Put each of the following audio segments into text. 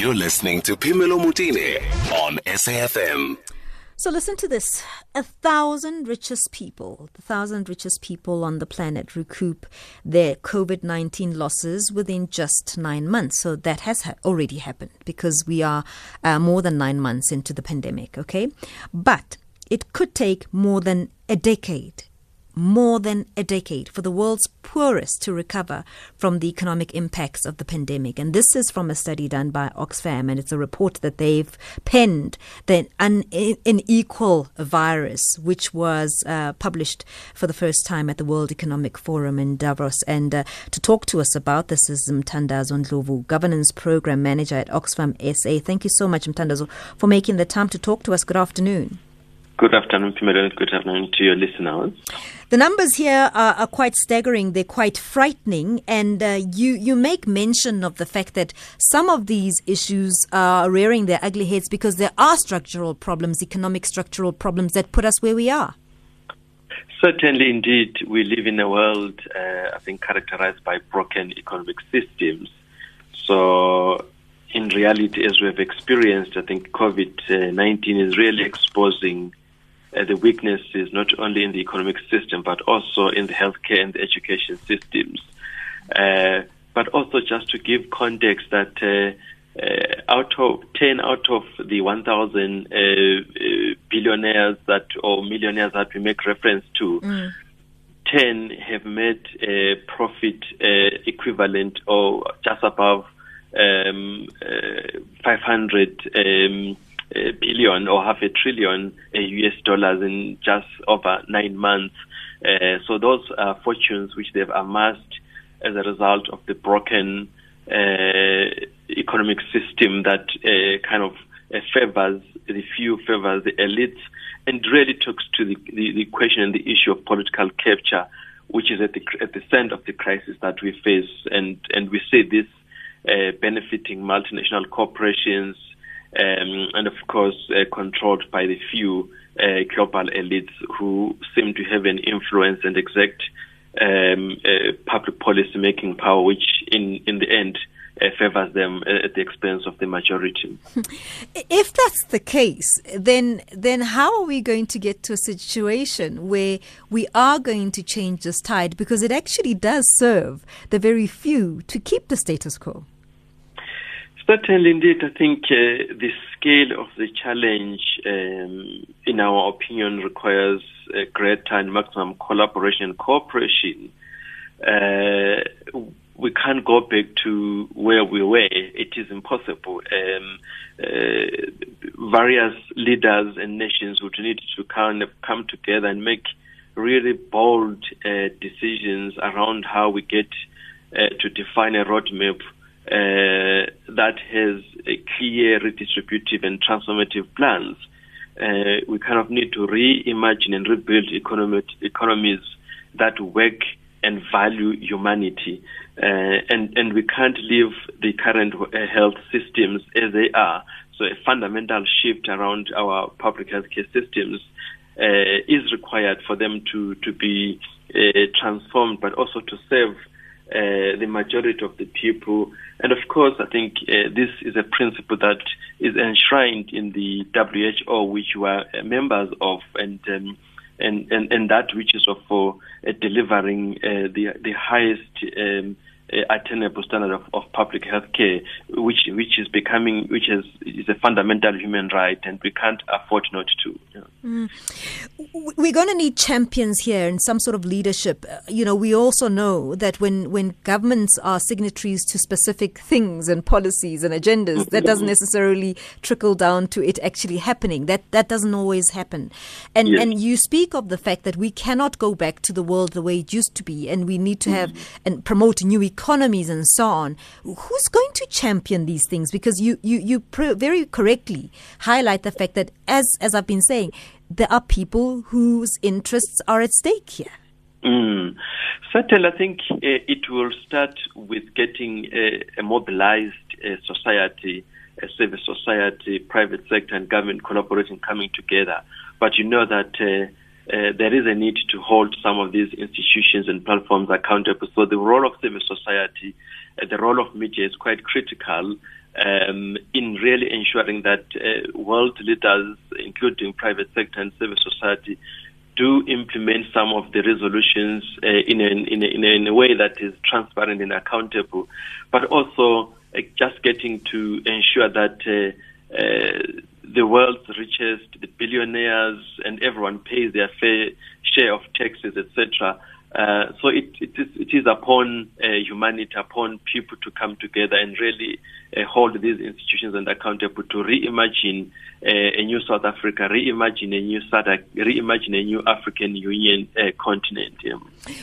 You're listening to Phemelo Motene on SAFM. So listen to this. A thousand richest people, the thousand richest people on the planet recoup their COVID 19 losses within just nine months. So that has ha- already happened because we are uh, more than nine months into the pandemic, okay? But it could take more than a decade more than a decade for the world's poorest to recover from the economic impacts of the pandemic. And this is from a study done by Oxfam, and it's a report that they've penned the unequal virus, which was uh, published for the first time at the World Economic Forum in Davos. And uh, to talk to us about this is Mthandazo Ndlovu, Governance Program Manager at Oxfam SA. Thank you so much, Mthandazo, for making the time to talk to us. Good afternoon. Good afternoon, Phemelo. Good afternoon to your listeners. The numbers here are, are quite staggering. They're quite frightening. And uh, you, you make mention of the fact that some of these issues are rearing their ugly heads because there are structural problems, economic structural problems that put us where we are. Certainly, indeed, we live in a world, uh, I think, characterized by broken economic systems. So, in reality, as we have experienced, I think COVID 19 is really exposing uh, the weaknesses not only in the economic system but also in the healthcare and the education systems. Uh, but also just to give context that uh, uh out of 10 out of the 1,000 uh, uh, billionaires that or millionaires that we make reference to, mm. 10 have made a profit equivalent or just above um, 500 um, billion or half a trillion US uh, dollars in just over nine months. Uh, so those are fortunes which they've amassed as a result of the broken uh, economic system that kind of favors the few, favors the elites, and really talks to the, the, the question and the issue of political capture, which is at the at the center of the crisis that we face, and and we see this uh, benefiting multinational corporations, um, and of course uh, controlled by the few uh, global elites who seem to have an influence and exact um, uh, public policy making power, which in, in the end uh, favors them uh, at the expense of the majority. If that's the case, then then how are we going to get to a situation where we are going to change this tide? Because it actually does serve the very few to keep the status quo. Certainly, indeed, I think uh, the scale of the challenge, um, in our opinion, requires greater and maximum collaboration and cooperation. Uh, we can't go back to where we were. It is impossible. Um, uh, various leaders and nations would need to kind of come together and make really bold uh, decisions around how we get uh, to define a roadmap that has clear redistributive and transformative plans. Uh, we kind of need to reimagine and rebuild economies that work and value humanity. Uh, and, and we can't leave the current uh, health systems as they are. So a fundamental shift around our public healthcare systems uh, is required for them to, to be uh, transformed, but also to serve uh, the majority of the people. And of course, I think uh, this is a principle that is enshrined in the WHO, which we are members of, and um, and, and and that which is for uh, delivering uh, the the highest. Um, attainable standard of, of public health care, which which is becoming which is is a fundamental human right, and we can't afford not to. Mm. We're going to need champions here and some sort of leadership. Uh, you know, we also know that when when governments are signatories to specific things and policies and agendas, that doesn't necessarily trickle down to it actually happening. That that doesn't always happen. And yes. and you speak of the fact that we cannot go back to the world the way it used to be, and we need to have mm. and promote new economies and so on. Who's going to champion these things? Because you you you very correctly highlight the fact that as as I've been saying, there are people whose interests are at stake here. Mm. Certainly, I think uh, it will start with getting a, a mobilized uh, society, a civil society, private sector, and government collaborating coming together. But you know that uh, there is a need to hold some of these institutions and platforms accountable. So the role of civil society, uh, the role of media is quite critical um, in really ensuring that uh, world leaders, including private sector and civil society, do implement some of the resolutions uh, in, a, in, a, in, a, in, a, way that is transparent and accountable, but also uh, just getting to ensure that uh, the world's richest, the billionaires, and everyone pays their fair share of taxes, etc. Uh, so it, it, is, it is upon uh, humanity, upon people to come together and really uh, hold these institutions and accountable to reimagine uh, a new South Africa, reimagine a new SADC, reimagine a new African Union uh, continent.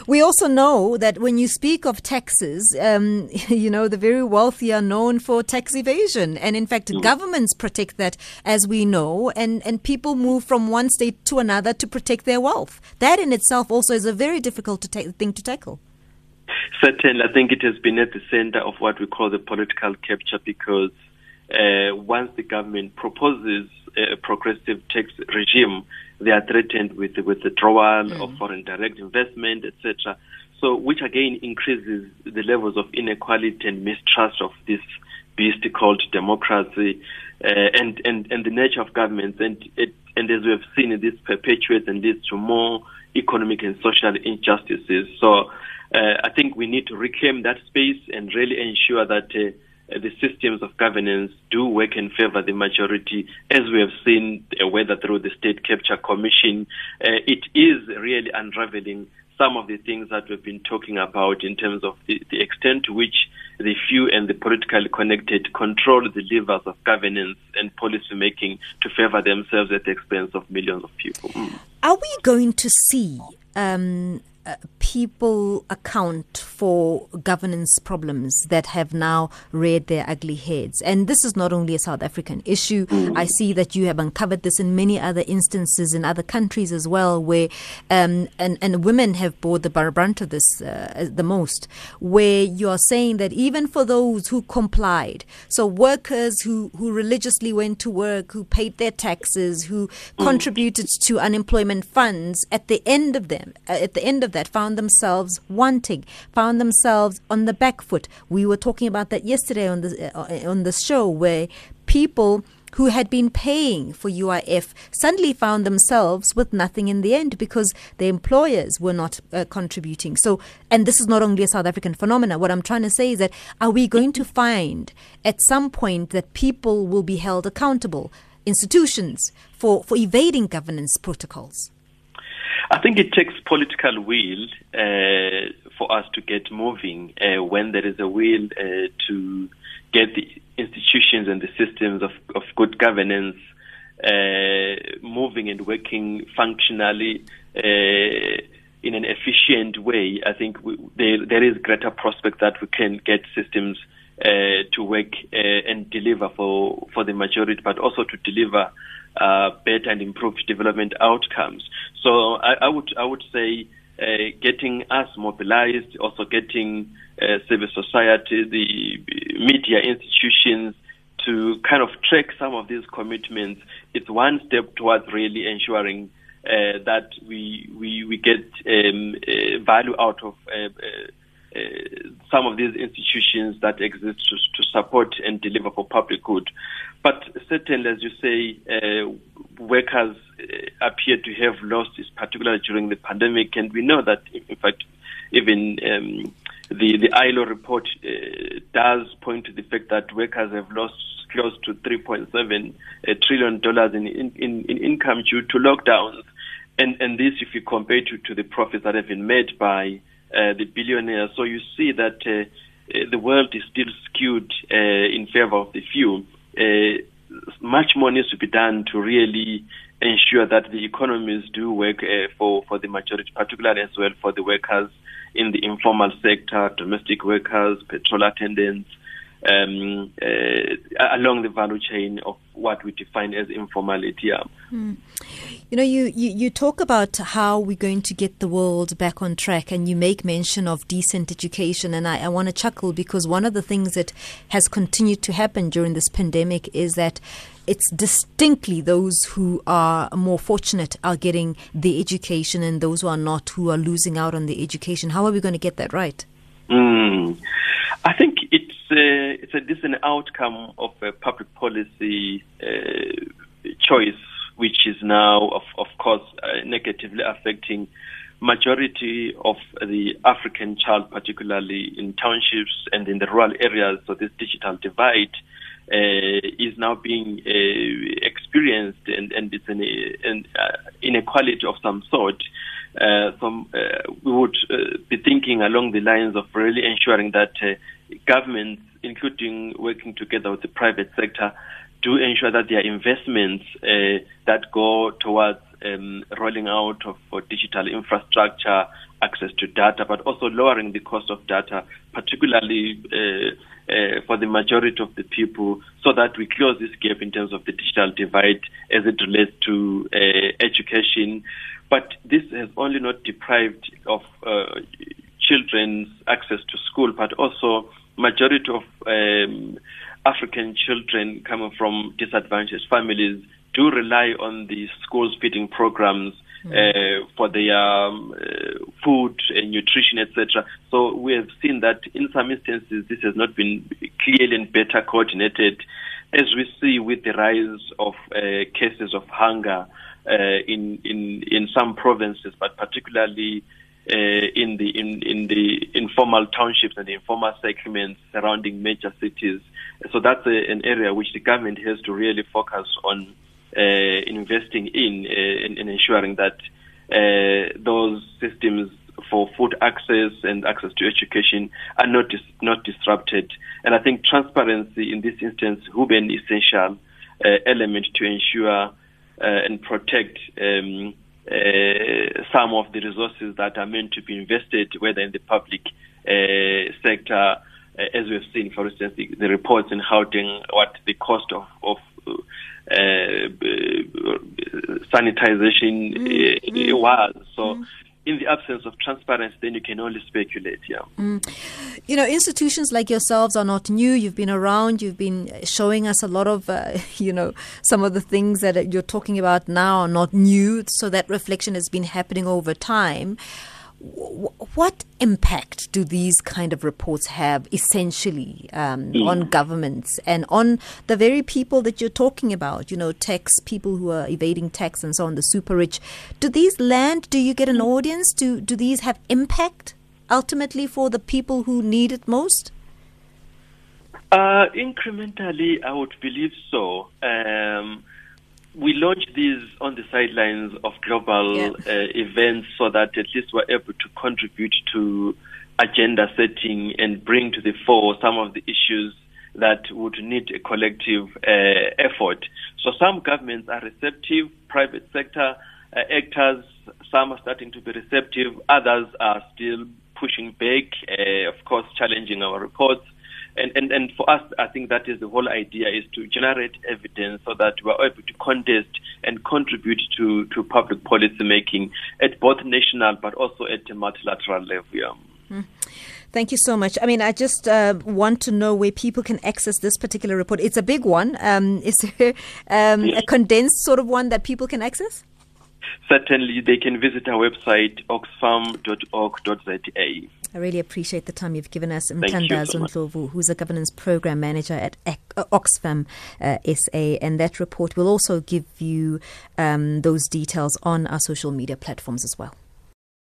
We also know that when you speak of taxes, um, you know, the very wealthy are known for tax evasion. And in fact, mm. governments protect that, as we know, and, and people move from one state to another to protect their wealth. That in itself also is a very difficult to ta- thing to tackle. Certainly, I think it has been at the center of what we call the political capture because uh, once the government proposes a progressive tax regime, they are threatened with the withdrawal mm. of foreign direct investment, etc. So, which again increases the levels of inequality and mistrust of this beast called democracy, uh, and, and and the nature of governments, and it, and as we have seen, this perpetuates and leads to more economic and social injustices. So, uh, I think we need to reclaim that space and really ensure that. Uh, the systems of governance do work in favor of the majority, as we have seen, uh, whether through the State Capture Commission. Uh, it is really unraveling some of the things that we've been talking about in terms of the, the extent to which the few and the politically connected control the levers of governance and policy making to favor themselves at the expense of millions of people. Are we going to see um, uh, people account for governance problems that have now reared their ugly heads. And this is not only a South African issue. Mm. I see that you have uncovered this in many other instances in other countries as well, where um, and and women have bore the brunt of this uh, the most. Where you are saying that even for those who complied, so workers who who religiously went to work, who paid their taxes, who mm. contributed to unemployment funds, at the end of them, uh, at the end of that found themselves wanting, found themselves on the back foot. We were talking about that yesterday on the uh, on the show where people who had been paying for UIF suddenly found themselves with nothing in the end because their employers were not uh, contributing. So, and this is not only a South African phenomenon. What I'm trying to say is that are we going to find at some point that people will be held accountable, institutions, for, for evading governance protocols? I think it takes political will uh, for us to get moving. Uh, when there is a will uh, to get the institutions and the systems of, of good governance uh, moving and working functionally uh, in an efficient way, I think we, there, there is greater prospect that we can get systems uh, to work and deliver for, for the majority, but also to deliver uh, better and improved development outcomes. So I, I would I would say uh, getting us mobilized, also getting uh, civil society, the media institutions to kind of track some of these commitments. It's one step towards really ensuring uh, that we we we get um, uh, value out of. Some of these institutions that exist to, to support and deliver for public good. But certainly, as you say, uh, workers uh, appear to have lost, this, particularly during the pandemic, and we know that, in fact, even um, the the ILO report uh, does point to the fact that workers have lost close to 3.7 uh, trillion dollars in, in, in income due to lockdowns, and and this, if you compare to to the profits that have been made by the billionaires, so you see that. Uh, the world is still skewed in favor of the few uh, much more needs to be done to really ensure that the economies do work uh, for, for the majority, particularly as well for the workers in the informal sector, domestic workers, petrol attendants, um, uh, along the value chain of what we define as informality. Mm. You know, you, you, you talk about how we're going to get the world back on track, and you make mention of decent education. And I, I want to chuckle because one of the things that has continued to happen during this pandemic is that it's distinctly those who are more fortunate are getting the education, and those who are not who are losing out on the education. How are we going to get that right? Mm. I think it's a, it's is an outcome of a public policy uh, choice, which is now, of, of course, uh, negatively affecting majority of the African child, particularly in townships and in the rural areas. So this digital divide uh, is now being uh, experienced, and, and it's an, an uh, inequality of some sort. Uh, some, uh, we would be thinking along the lines of really ensuring that governments, including working together with the private sector, do ensure that there are investments that go towards um, rolling out of digital infrastructure, access to data, but also lowering the cost of data, particularly uh, uh, for the majority of the people, so that we close this gap in terms of the digital divide as it relates to uh, education. But this has only not deprived of uh, children's access to school, but also majority of um, African children coming from disadvantaged families do rely on the schools feeding programs mm. uh, for their um, uh, food and nutrition, etc. So we have seen that in some instances this has not been clearly and better coordinated, as we see with the rise of uh, cases of hunger uh, in in in some provinces, but particularly. Uh, in the in, in the informal townships and the informal settlements surrounding major cities, so that's a, an area which the government has to really focus on uh, investing in, uh, in, in ensuring that those systems for food access and access to education are not dis- not disrupted. And I think transparency in this instance will be an essential uh, element to ensure uh, and protect um, some of the resources that are meant to be invested, whether in the public sector, as we've seen, for instance, the, the reports in Gauteng, what the cost of, of uh, sanitization mm, mm, was. So. Mm. In the absence of transparency, then you can only speculate. Yeah. Mm. You know, institutions like yourselves are not new. You've been around. You've been showing us a lot of, uh, you know, some of the things that you're talking about now are not new. So that reflection has been happening over time what impact do these kind of reports have essentially um, mm. on governments and on the very people that you're talking about you know tax people who are evading tax and so on the super rich? Do these land do you get an audience? Do do these have impact ultimately for the people who need it most? Uh, incrementally i would believe so. Um, we launched these on the sidelines of global yeah. uh, events so that at least we're able to contribute to agenda setting and bring to the fore some of the issues that would need a collective uh, effort. So some governments are receptive, private sector uh, actors, some are starting to be receptive, others are still pushing back, uh, of course, challenging our reports and, and, and for us, I think that is the whole idea is to generate evidence so that we're able to contest and contribute to, to public policy making at both national but also at a multilateral level. Yeah. Mm. Thank you so much. I mean, I just uh, want to know where people can access this particular report. It's a big one. Um, is there um, yes. a condensed sort of one that people can access? Certainly, they can visit our website, oxfam.org.za. I really appreciate the time you've given us. Mthandazo who's a governance program manager at uh, Oxfam uh, SA. And that report will also give you um, those details on our social media platforms as well.